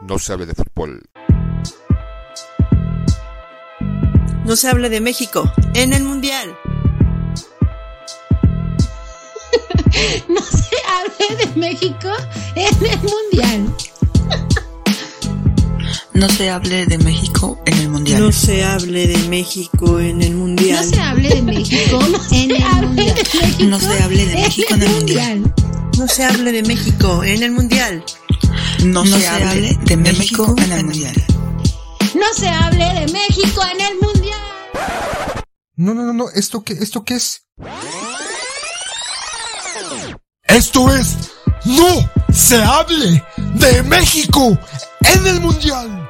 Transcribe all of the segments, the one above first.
no se hable de fútbol. No se hable de México en el Mundial. no se hable de México en el Mundial. No se hable de México en el Mundial. No se hable de México en el Mundial. No se hable de México en el Mundial. No se hable de México en el Mundial. No se hable de México en el Mundial. No, se, hable de México en el Mundial. No se hable de México en el Mundial. No, no, no, no. ¿Esto qué, esto qué es? Esto es No se hable de México en el Mundial.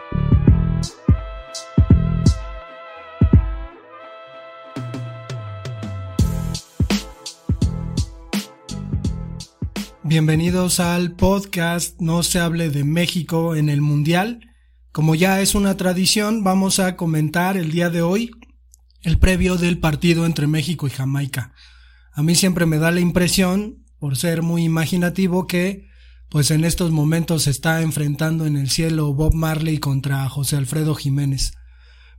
Bienvenidos al podcast No se hable de México en el Mundial. Como ya es una tradición, vamos a comentar el día de hoy el previo del partido entre México y Jamaica. A mí siempre me da la impresión, por ser muy imaginativo, que pues en estos momentos se está enfrentando en el cielo Bob Marley contra José Alfredo Jiménez.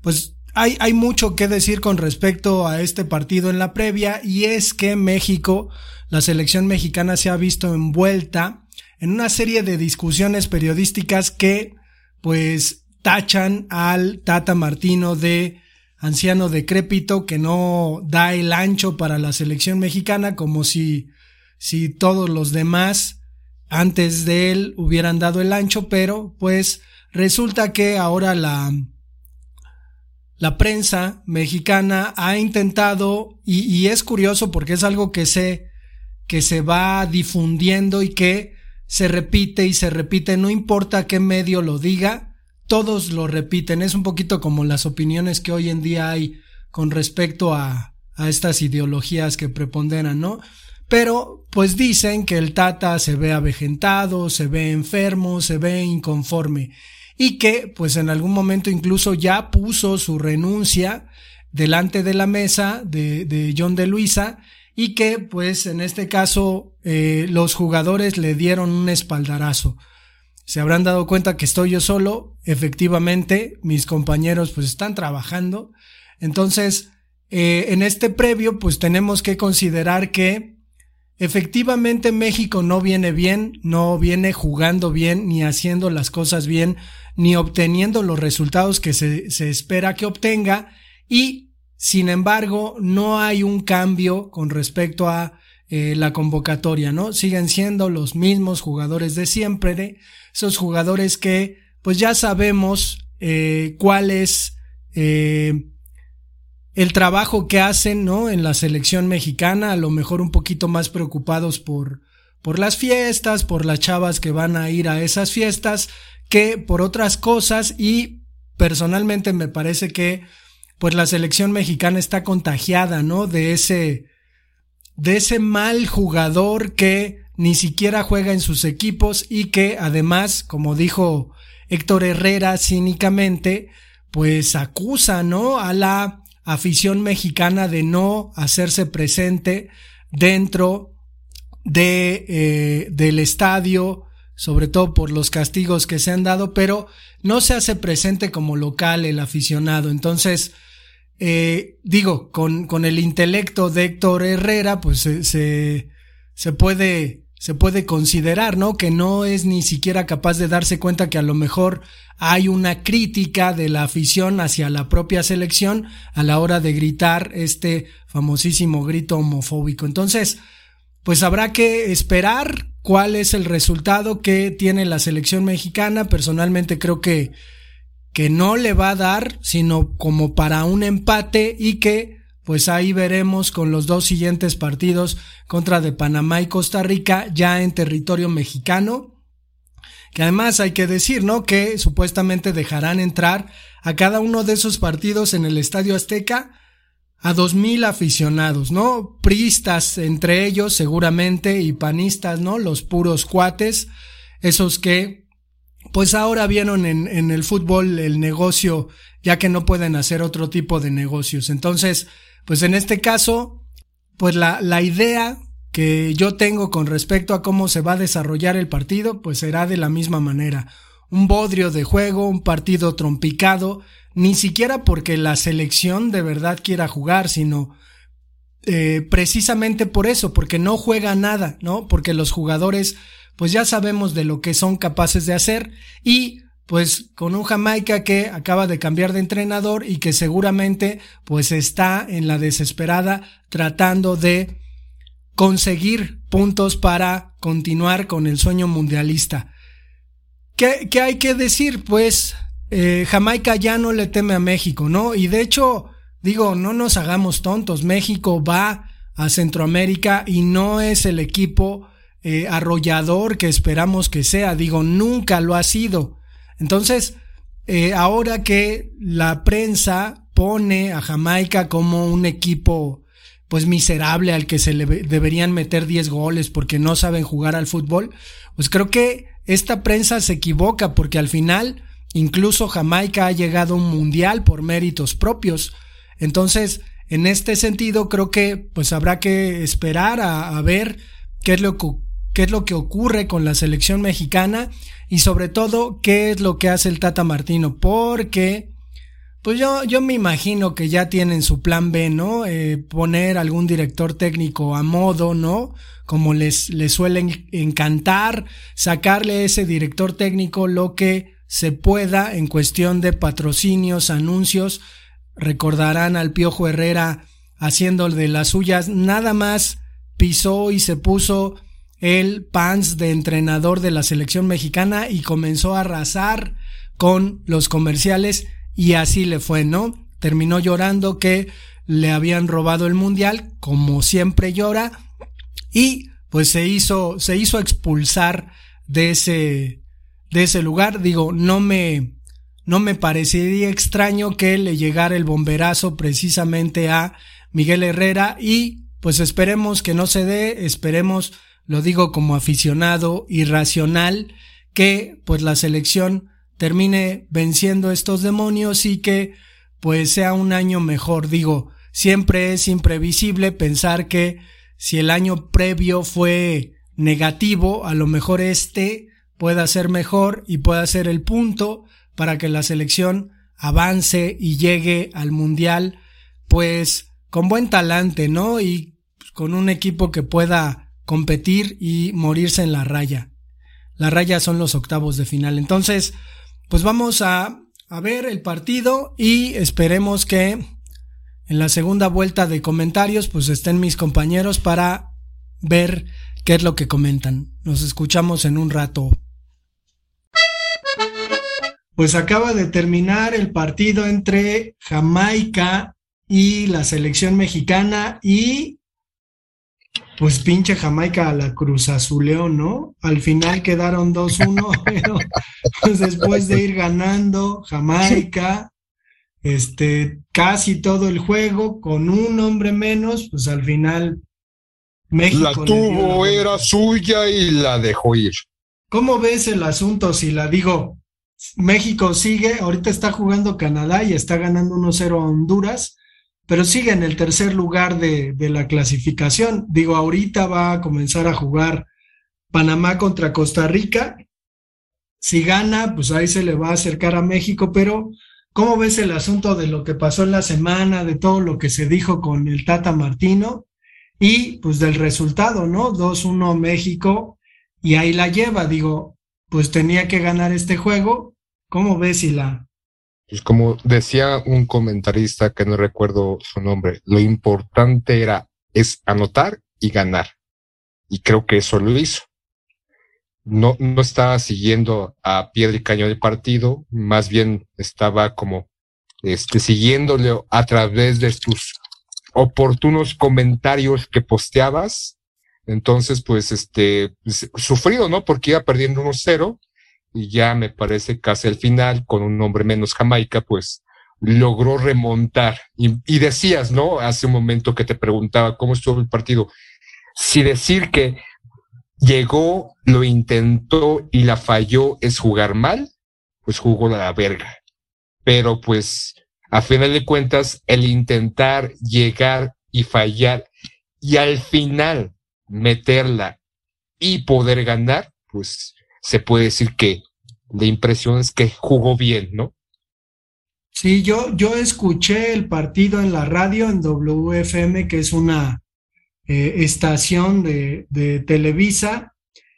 Pues hay, hay mucho que decir con respecto a este partido en la previa y es que México, la selección mexicana se ha visto envuelta en una serie de discusiones periodísticas que pues tachan al Tata Martino de anciano decrépito que no da el ancho para la selección mexicana como si, si todos los demás antes de él hubieran dado el ancho, pero pues resulta que ahora la, la prensa mexicana ha intentado, y, es curioso porque es algo que se, que se va difundiendo y que se repite y se repite, no importa qué medio lo diga, todos lo repiten. Es un poquito como las opiniones que hoy en día hay con respecto a, a estas ideologías que preponderan, ¿no? Pero pues dicen que el Tata se ve avejentado, se ve enfermo, se ve inconforme y que pues en algún momento incluso ya puso su renuncia delante de la mesa de, de John de Luisa y que pues en este caso eh, los jugadores le dieron un espaldarazo. Se habrán dado cuenta que estoy yo solo, efectivamente mis compañeros pues están trabajando. Entonces, eh, en este previo pues tenemos que considerar que efectivamente México no viene bien, no viene jugando bien, ni haciendo las cosas bien, ni obteniendo los resultados que se, se espera que obtenga y sin embargo no hay un cambio con respecto a eh, la convocatoria, ¿no? Siguen siendo los mismos jugadores de siempre, esos jugadores que pues ya sabemos eh, cuál es eh, el trabajo que hacen, ¿no? En la selección mexicana, a lo mejor un poquito más preocupados por, por las fiestas, por las chavas que van a ir a esas fiestas, que por otras cosas y personalmente me parece que pues la selección mexicana está contagiada, ¿no? De ese, de ese mal jugador que ni siquiera juega en sus equipos y que además, como dijo Héctor Herrera cínicamente, pues acusa, ¿no? A la afición mexicana de no hacerse presente dentro de, eh, del estadio, sobre todo por los castigos que se han dado, pero no se hace presente como local el aficionado. Entonces, eh, digo, con, con el intelecto de Héctor Herrera, pues se, se, se puede se puede considerar, ¿no? Que no es ni siquiera capaz de darse cuenta que a lo mejor hay una crítica de la afición hacia la propia selección a la hora de gritar este famosísimo grito homofóbico. Entonces, pues habrá que esperar cuál es el resultado que tiene la selección mexicana. Personalmente creo que, que no le va a dar, sino como para un empate y que pues ahí veremos con los dos siguientes partidos contra de Panamá y Costa Rica ya en territorio mexicano. Que además hay que decir, ¿no? Que supuestamente dejarán entrar a cada uno de esos partidos en el Estadio Azteca a dos mil aficionados, ¿no? Pristas entre ellos seguramente y panistas, ¿no? Los puros cuates, esos que pues ahora vieron en, en el fútbol el negocio ya que no pueden hacer otro tipo de negocios. Entonces, pues en este caso, pues la, la idea que yo tengo con respecto a cómo se va a desarrollar el partido, pues será de la misma manera. un bodrio de juego, un partido trompicado, ni siquiera porque la selección de verdad quiera jugar, sino eh, precisamente por eso, porque no juega nada, ¿no? Porque los jugadores, pues ya sabemos de lo que son capaces de hacer y pues con un Jamaica que acaba de cambiar de entrenador y que seguramente pues está en la desesperada tratando de conseguir puntos para continuar con el sueño mundialista. ¿Qué, qué hay que decir? Pues eh, Jamaica ya no le teme a México, ¿no? Y de hecho, digo, no nos hagamos tontos, México va a Centroamérica y no es el equipo eh, arrollador que esperamos que sea, digo, nunca lo ha sido. Entonces, eh, ahora que la prensa pone a Jamaica como un equipo pues miserable al que se le deberían meter 10 goles porque no saben jugar al fútbol, pues creo que esta prensa se equivoca porque al final incluso Jamaica ha llegado a un mundial por méritos propios. Entonces, en este sentido, creo que pues habrá que esperar a, ver qué es lo que qué es lo que ocurre con la selección mexicana y sobre todo qué es lo que hace el Tata Martino, porque pues yo, yo me imagino que ya tienen su plan B, ¿no? Eh, poner algún director técnico a modo, ¿no? Como les, les suelen encantar, sacarle a ese director técnico lo que se pueda en cuestión de patrocinios, anuncios. Recordarán al Piojo Herrera haciendo de las suyas, nada más pisó y se puso el pants de entrenador de la selección mexicana y comenzó a arrasar con los comerciales y así le fue, ¿no? Terminó llorando que le habían robado el mundial, como siempre llora, y pues se hizo, se hizo expulsar de ese, de ese lugar. Digo, no me, no me parecería extraño que le llegara el bomberazo precisamente a Miguel Herrera y pues esperemos que no se dé, esperemos, lo digo como aficionado irracional, que pues la selección termine venciendo estos demonios y que pues sea un año mejor. Digo, siempre es imprevisible pensar que si el año previo fue negativo, a lo mejor este pueda ser mejor y pueda ser el punto para que la selección avance y llegue al mundial pues con buen talante, ¿no? Y con un equipo que pueda competir y morirse en la raya. La raya son los octavos de final. Entonces, pues vamos a, a ver el partido y esperemos que en la segunda vuelta de comentarios pues estén mis compañeros para ver qué es lo que comentan. Nos escuchamos en un rato. Pues acaba de terminar el partido entre Jamaica y la selección mexicana y pues pinche Jamaica a la Cruz Azuleón, ¿no? Al final quedaron 2-1, pero pues después de ir ganando Jamaica, este, casi todo el juego, con un hombre menos, pues al final México. La tuvo, era suya y la dejó ir. ¿Cómo ves el asunto si la digo? México sigue, ahorita está jugando Canadá y está ganando 1-0 a Honduras pero sigue en el tercer lugar de, la clasificación. Digo, ahorita va a comenzar a jugar Panamá contra Costa Rica. Si gana, pues ahí se le va a acercar a México, pero ¿cómo ves el asunto de lo que pasó en la semana, de todo lo que se dijo con el Tata Martino y pues del resultado, ¿no? 2-1 México y ahí la lleva, digo, pues tenía que ganar este juego. ¿Cómo ves si la, pues como decía un comentarista que no recuerdo su nombre, lo importante era es anotar y ganar. Y creo que eso lo hizo. No, no estaba siguiendo a piedra y cañón el partido, más bien estaba como este, siguiéndole a través de tus oportunos comentarios que posteabas. Entonces, pues, este, sufrido, ¿no? Porque iba perdiendo 1-0 y ya me parece casi al final, con un nombre menos Jamaica, pues logró remontar. Y, decías, ¿no? Hace un momento que te preguntaba cómo estuvo el partido. Si decir que llegó, lo intentó y la falló es jugar mal, pues jugó la verga. Pero pues, a final de cuentas, el intentar llegar y fallar y al final meterla y poder ganar, pues se puede decir que la impresión es que jugó bien, ¿no? Sí, yo, yo escuché el partido en la radio, en WFM, que es una eh, estación de, de Televisa,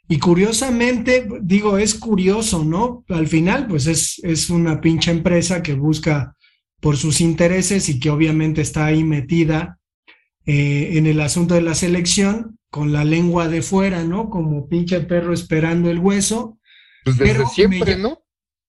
y curiosamente, digo, es curioso, ¿no? Al final, pues es, es una pinche empresa que busca por sus intereses y que obviamente está ahí metida eh, en el asunto de la selección con la lengua de fuera, ¿no? Como pinche perro esperando el hueso. Pues desde siempre, ¿no?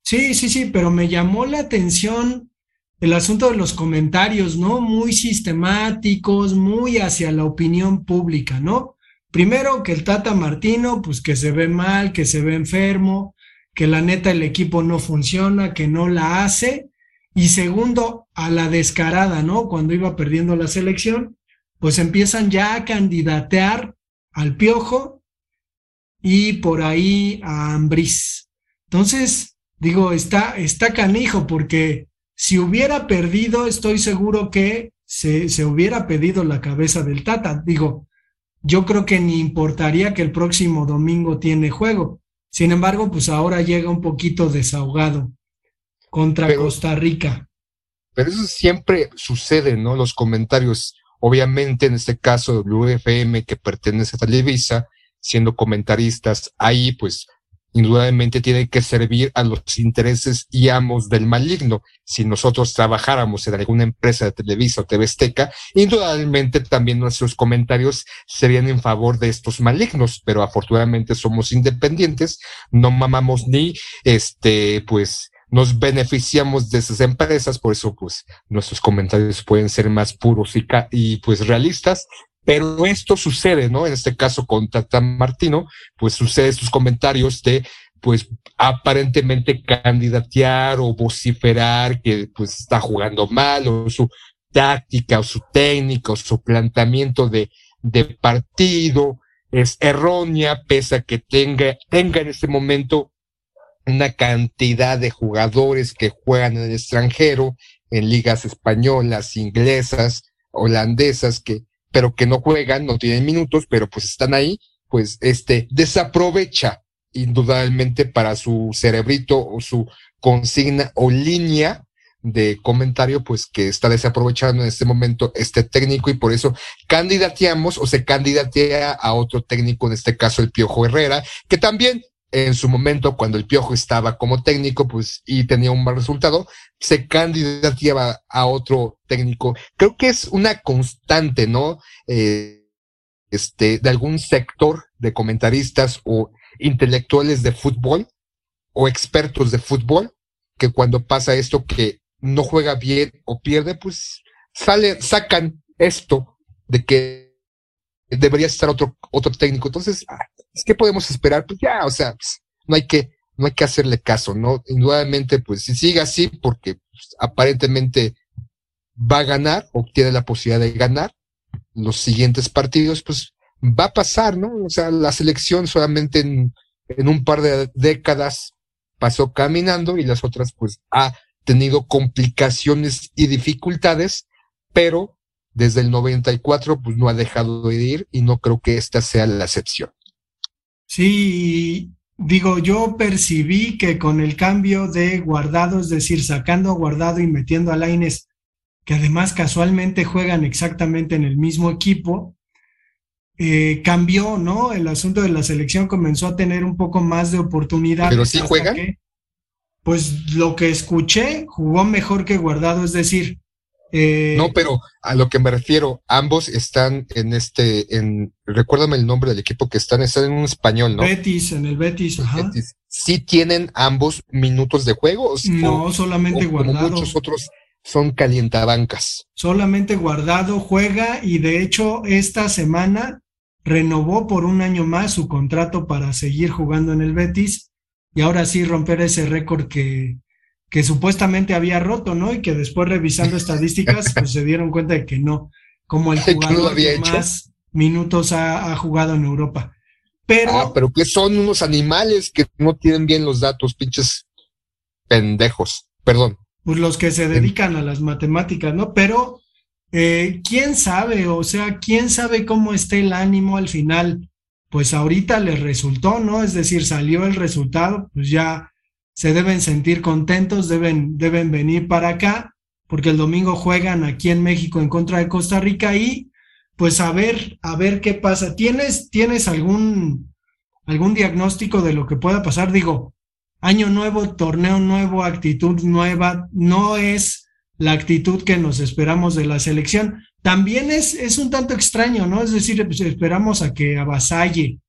Sí, sí, sí, pero me llamó la atención el asunto de los comentarios, ¿no? Muy sistemáticos, muy hacia la opinión pública, ¿no? Primero que el Tata Martino, pues que se ve mal, que se ve enfermo, que la neta el equipo no funciona, que no la hace. Y segundo, a la descarada, ¿no? Cuando iba perdiendo la selección, pues empiezan ya a candidatear al Piojo y por ahí a Ambriz. Entonces, digo, está, está canijo porque si hubiera perdido, estoy seguro que se, se hubiera pedido la cabeza del Tata. Digo, yo creo que ni importaría que el próximo domingo tiene juego. Sin embargo, pues ahora llega un poquito desahogado contra Costa Rica. Pero eso siempre sucede, ¿no? Los comentarios Obviamente, en este caso, WFM, que pertenece a Televisa, siendo comentaristas ahí, pues indudablemente tiene que servir a los intereses y amos del maligno. Si nosotros trabajáramos en alguna empresa de Televisa o TV indudablemente también nuestros comentarios serían en favor de estos malignos, pero afortunadamente somos independientes, no mamamos ni este, pues, nos beneficiamos de esas empresas, por eso pues nuestros comentarios pueden ser más puros y, y pues realistas, pero esto sucede, ¿no? En este caso con Tata Martino, pues sucede sus comentarios de pues aparentemente candidatear o vociferar que pues está jugando mal o su táctica o su técnica o su planteamiento de, de partido es errónea, pese a que tenga, tenga en este momento una cantidad de jugadores que juegan en el extranjero, en ligas españolas, inglesas, holandesas, que, pero que no juegan, no tienen minutos, pero pues están ahí, pues este, desaprovecha indudablemente para su cerebrito o su consigna o línea de comentario, pues que está desaprovechando en este momento este técnico y por eso candidateamos o se candidatea a otro técnico, en este caso el Piojo Herrera, que también en su momento, cuando el Piojo estaba como técnico, pues, y tenía un mal resultado, se candidateaba a otro técnico. Creo que es una constante, ¿no? Eh, este, de algún sector de comentaristas o intelectuales de fútbol o expertos de fútbol, que cuando pasa esto que no juega bien o pierde, pues sale, sacan esto de que debería estar otro, otro técnico. Entonces, ah, ¿qué podemos esperar? Pues ya, o sea, pues, no hay que, no hay que hacerle caso, ¿no? Indudablemente, pues si sigue así, porque pues, aparentemente va a ganar o tiene la posibilidad de ganar los siguientes partidos, pues va a pasar, ¿no? O sea, la selección solamente en, en un par de décadas pasó caminando y las otras, pues, ha tenido complicaciones y dificultades, pero desde el 94 pues no ha dejado de ir y no creo que esta sea la excepción. Sí, digo, yo percibí que con el cambio de guardado, es decir, sacando a guardado y metiendo a Laines, que además casualmente juegan exactamente en el mismo equipo, eh, cambió, ¿no? El asunto de la selección comenzó a tener un poco más de oportunidades. ¿Pero sí juegan? pues lo que escuché, jugó mejor que guardado, es decir, eh, no, pero a lo que me refiero, ambos están en este, en, recuérdame el nombre del equipo que están, están en un español, ¿no? Betis, en el Betis, ajá. ¿Sí tienen ambos minutos de juego? No, solamente guardado. muchos otros son calientabancas. Solamente guardado juega y de hecho esta semana renovó por un año más su contrato para seguir jugando en el Betis y ahora sí romper ese récord que, que supuestamente había roto, ¿no? Y que después revisando estadísticas, pues se dieron cuenta de que no, como el jugador que más minutos ha, jugado en Europa. Pero, ah, pero que son unos animales que no tienen bien los datos, pinches pendejos, perdón. Pues los que se dedican a las matemáticas, ¿no? Pero, eh, ¿quién sabe? O sea, ¿quién sabe cómo esté el ánimo al final? Pues ahorita les resultó, ¿no? Es decir, salió el resultado, pues ya se deben sentir contentos, deben, deben venir para acá, porque el domingo juegan aquí en México en contra de Costa Rica y pues a ver, a ver qué pasa. ¿Tienes, tienes algún, algún diagnóstico de lo que pueda pasar? Digo, año nuevo, torneo nuevo, actitud nueva, no es la actitud que nos esperamos de la selección. También es, es un tanto extraño, ¿no? Es decir, pues, esperamos a que avasalle,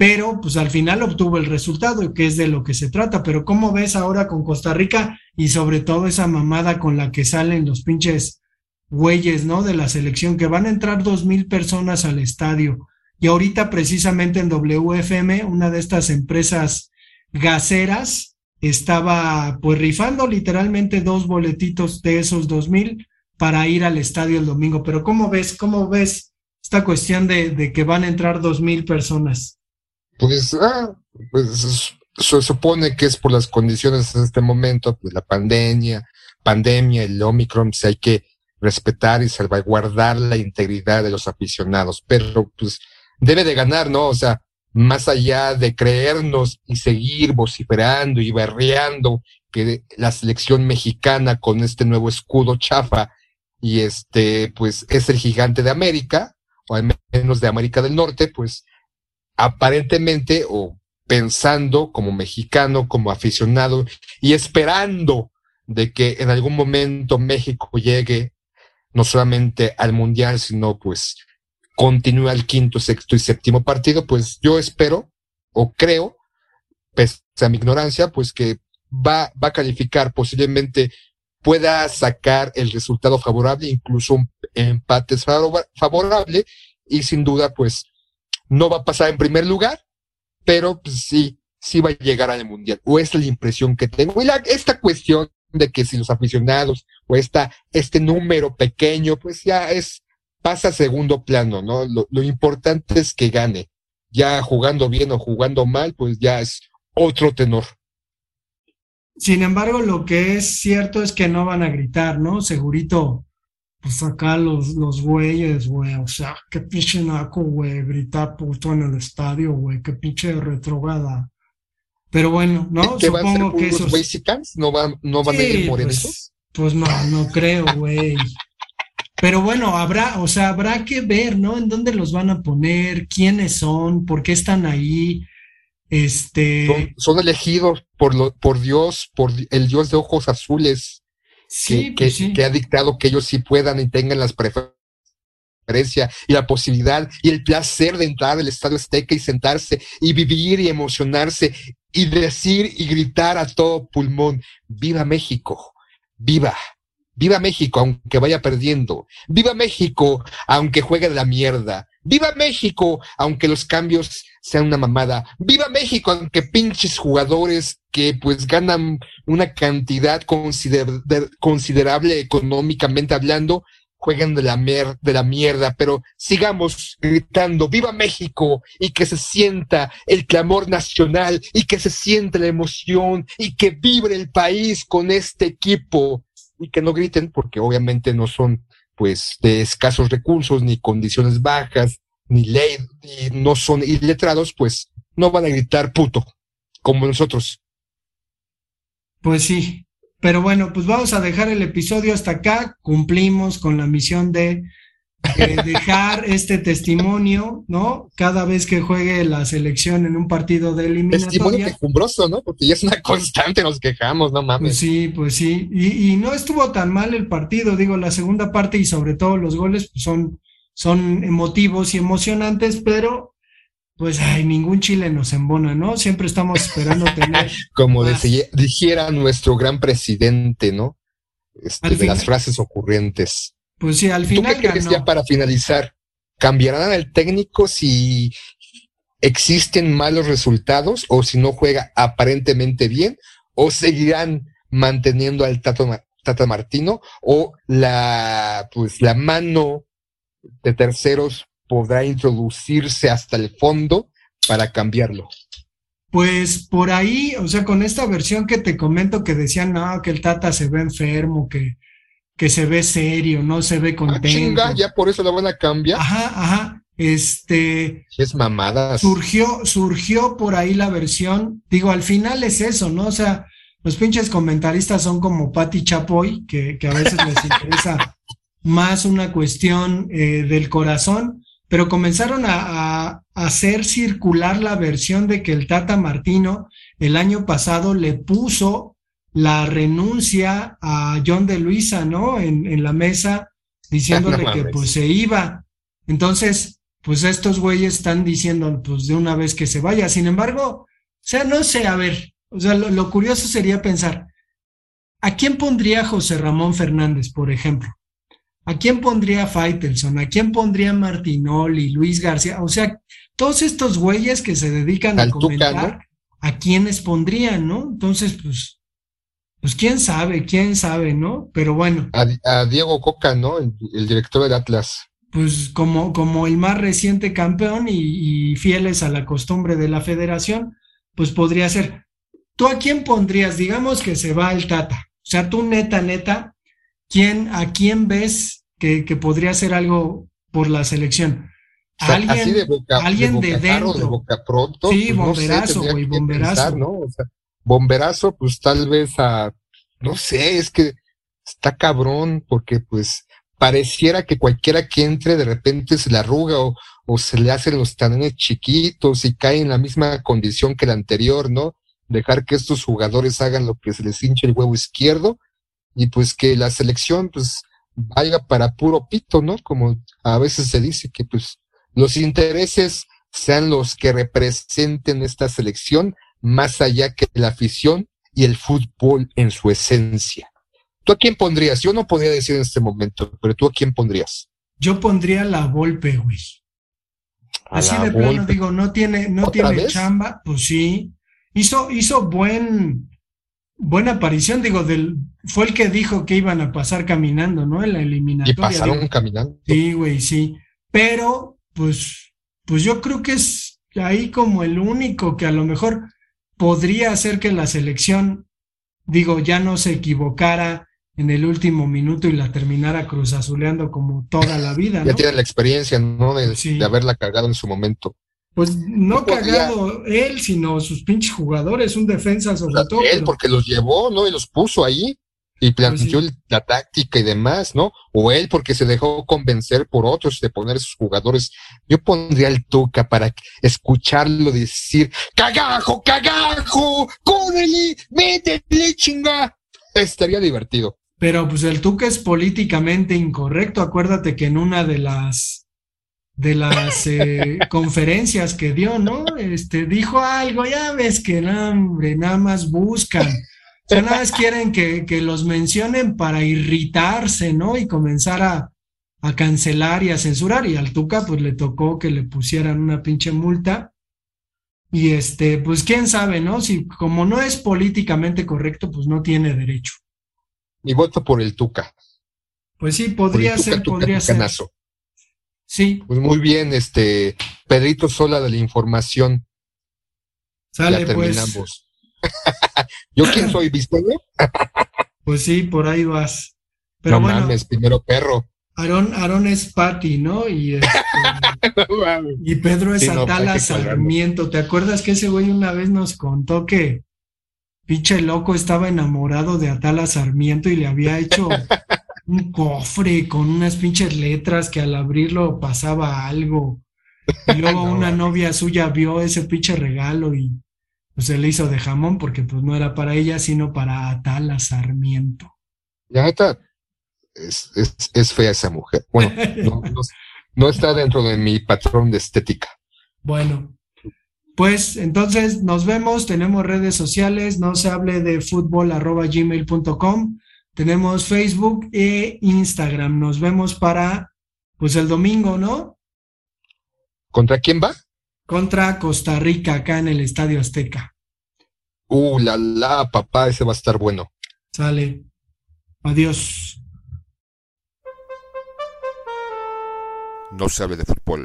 pero pues al final obtuvo el resultado, que es de lo que se trata. Pero ¿cómo ves ahora con Costa Rica y sobre todo esa mamada con la que salen los pinches güeyes, ¿no? De la selección, que van a entrar dos mil personas al estadio. Y ahorita precisamente en WFM, una de estas empresas gaseras, estaba pues rifando literalmente dos boletitos de esos dos mil para ir al estadio el domingo. Pero ¿cómo ves, cómo ves esta cuestión de, de que van a entrar dos mil personas? Pues, ah, pues se supone que es por las condiciones en este momento, pues la pandemia, pandemia, el Omicron, pues hay que respetar y salvaguardar la integridad de los aficionados, pero pues debe de ganar, ¿no? O sea, más allá de creernos y seguir vociferando y berreando que la selección mexicana con este nuevo escudo chafa y este, pues es el gigante de América, o al menos de América del Norte, pues aparentemente o pensando como mexicano, como aficionado y esperando de que en algún momento México llegue no solamente al mundial, sino pues continúe al quinto, sexto y séptimo partido, pues yo espero o creo, pese a mi ignorancia, pues que va, va a calificar posiblemente pueda sacar el resultado favorable, incluso un empate favorable, y sin duda, pues, no va a pasar en primer lugar, pero pues, sí, sí va a llegar al mundial, o es la impresión que tengo. Y la, esta cuestión de que si los aficionados o esta, este número pequeño, pues ya es, pasa a segundo plano, ¿no? Lo, lo importante es que gane. Ya jugando bien o jugando mal, pues ya es otro tenor. Sin embargo, lo que es cierto es que no van a gritar, ¿no? Segurito, pues acá los, los güeyes, güey, o sea, qué pinche naco, güey, gritar puto en el estadio, güey, qué pinche retrogada. Pero bueno, ¿no? Supongo que esos... ¿No van, no van a ir por pues, eso? Pues no, no creo, güey. Pero bueno, habrá, o sea, habrá que ver, ¿no? En dónde los van a poner, quiénes son, por qué están ahí. Este. Son, son elegidos por, lo, por Dios, por el Dios de ojos azules, sí, que, pues que, sí. que ha dictado que ellos sí puedan y tengan las preferencias y la posibilidad y el placer de entrar al Estadio Azteca y sentarse y vivir y emocionarse y decir y gritar a todo pulmón, viva México, viva, viva México aunque vaya perdiendo, viva México aunque juegue de la mierda, viva México aunque los cambios sean una mamada, viva México aunque pinches jugadores que pues ganan una cantidad consider considerable económicamente hablando, jueguen de la, mer de la mierda, pero sigamos gritando, viva México, y que se sienta el clamor nacional, y que se sienta la emoción, y que vibre el país con este equipo, y que no griten, porque obviamente no son, pues, de escasos recursos, ni condiciones bajas, ni ley, y no son iletrados, pues, no van a gritar puto, como nosotros. Pues sí, pero bueno, pues vamos a dejar el episodio hasta acá. Cumplimos con la misión de eh, dejar este testimonio, ¿no? Cada vez que juegue la selección en un partido de Testimonio eliminatoria. quejumbroso, ¿no? Porque ya es una constante, nos quejamos, no Pues mames. sí, pues sí. Y, y no estuvo tan mal el partido, digo, la segunda parte y sobre todo los goles pues son, son emotivos y emocionantes, pero pues ay, ningún chile nos embona, ¿no? Siempre estamos esperando tener. Como decía- dijera nuestro gran presidente, ¿no? Este, de las frases ocurrentes. Pues sí, al ¿Tú final qué crees ganó. ya para finalizar? ¿Cambiarán al técnico si existen malos resultados o si no juega aparentemente bien? ¿O seguirán manteniendo al Tata Martino? ¿O la, pues, la mano de terceros podrá introducirse hasta el fondo para cambiarlo? Pues por ahí, o sea, con esta versión que te comento que decían, no, que el Tata se ve enfermo, que, que se ve serio, no se ve Ah, contento. chinga, ya por eso la van a cambiar. Ajá, ajá. este es mamadas. surgió, surgió por ahí la versión, digo, al final es eso, ¿no? O sea, los pinches comentaristas son como Patti Chapoy, que, que a veces les interesa más una cuestión eh, del corazón, pero comenzaron a hacer circular la versión de que el Tata Martino el año pasado le puso la renuncia a John de Luisa, ¿no? En, en la mesa, diciéndole No que pues se iba. Entonces, pues estos güeyes están diciendo, pues de una vez que se vaya. Sin embargo, o sea, no sé, a ver, o sea, lo, lo curioso sería pensar, ¿a quién pondría José Ramón Fernández, por ejemplo? ¿A quién pondría Faitelson? ¿A quién pondría Martinoli, Luis García? O sea, todos estos güeyes que se dedican a Al Tuca, comentar, ¿no? ¿a quiénes pondrían, no? Entonces, pues, pues quién sabe, quién sabe, ¿no? Pero bueno, A, a Diego Coca, ¿no? El, el director del Atlas. pues como, como el más reciente campeón y, y fieles a la costumbre de la federación, pues podría ser. ¿Tú a quién pondrías? Digamos que se va el Tata. O sea, tú neta, neta, ¿quién, ¿a quién ves que, que podría hacer algo por la selección? O sea, Alguien- así de boca, alguien de dentro. de boca pronto. Sí, pues, bomberazo, güey, bomberazo. pensar, ¿no? O sea, bomberazo, pues tal vez a, no sé, es que está cabrón, porque pues pareciera que cualquiera que entre de repente se le arruga o, o se le hacen los talones chiquitos y cae en la misma condición que el anterior, ¿no? Dejar que estos jugadores hagan lo que se les hinche el huevo izquierdo y pues que la selección pues vaya para puro pito, ¿no? Como a veces se dice que pues los intereses sean los que representen esta selección más allá que la afición y el fútbol en su esencia. ¿Tú a quién pondrías? Yo no podría decir en este momento, pero tú a quién pondrías? Yo pondría la Volpe, güey. Así de plano Volpe. digo, no tiene, no ¿Otra tiene vez? chamba, pues sí. Hizo, hizo buen, buena aparición, digo, del, fue el que dijo que iban a pasar caminando, ¿no? En la Y eliminatoria. pasaron digo. caminando. Sí, güey, sí. Pero, pues, pues yo creo que es ahí como el único que a lo mejor podría hacer que la selección, digo, ya no se equivocara en el último minuto y la terminara cruzazuleando como toda la vida, Ya ¿no? tienen la experiencia, ¿no? De, Sí. de haberla cagado en su momento. Pues no No podía. cagado él, sino sus pinches jugadores, un defensa sobre sea, todo. él pero- porque los llevó, ¿no? Y los puso ahí y planteó sí. el- la táctica y demás, ¿no? O él porque se dejó convencer por otros de poner sus jugadores. Yo pondría el Tuca para escucharlo decir, cagajo, cagajo, córrele, métele, chinga. Estaría divertido. Pero pues el Tuca es políticamente incorrecto. Acuérdate que en una de las de las eh, conferencias que dio, ¿no? Este dijo algo, ya ves que no, hombre, nada más buscan. O sea, nada más quieren que, que los mencionen para irritarse, ¿no? Y comenzar a, a cancelar y a censurar. Y al Tuca, pues le tocó que le pusieran una pinche multa. Y este, pues quién sabe, ¿no? Si como no es políticamente correcto, pues no tiene derecho. Y voto por el Tuca. Pues sí, podría Tuca, ser, Tuca, podría ser. Tucanazo. Sí, Pues muy bien, este, Pedrito Sola de la información. sale ya pues. ¿Yo quién soy, Bisteño? Pues sí, por ahí vas. Pero no bueno, mames, primero perro. Aarón, Aarón es Pati, ¿no? Y, este, No mames. y Pedro es Sí, Atala. Sarmiento. ¿Te acuerdas que ese güey una vez nos contó que pinche loco estaba enamorado de Atala Sarmiento y le había hecho un cofre con unas pinches letras que al abrirlo pasaba algo? Y luego No, una novia suya vio ese pinche regalo y pues se le hizo de jamón porque pues no era para ella, sino para Atala Sarmiento. La neta, es, es, es fea esa mujer. Bueno, no, no- no está dentro de mi patrón de estética. Bueno, pues entonces nos vemos, tenemos redes sociales, no se hable de fútbol arroba gmail.com, tenemos Facebook e Instagram, nos vemos para pues el domingo, ¿no? ¿Contra quién va? Contra Costa Rica acá en el Estadio Azteca. Uh, la la, papá, ese va a estar bueno. Sale. Adiós. No se hable de fútbol.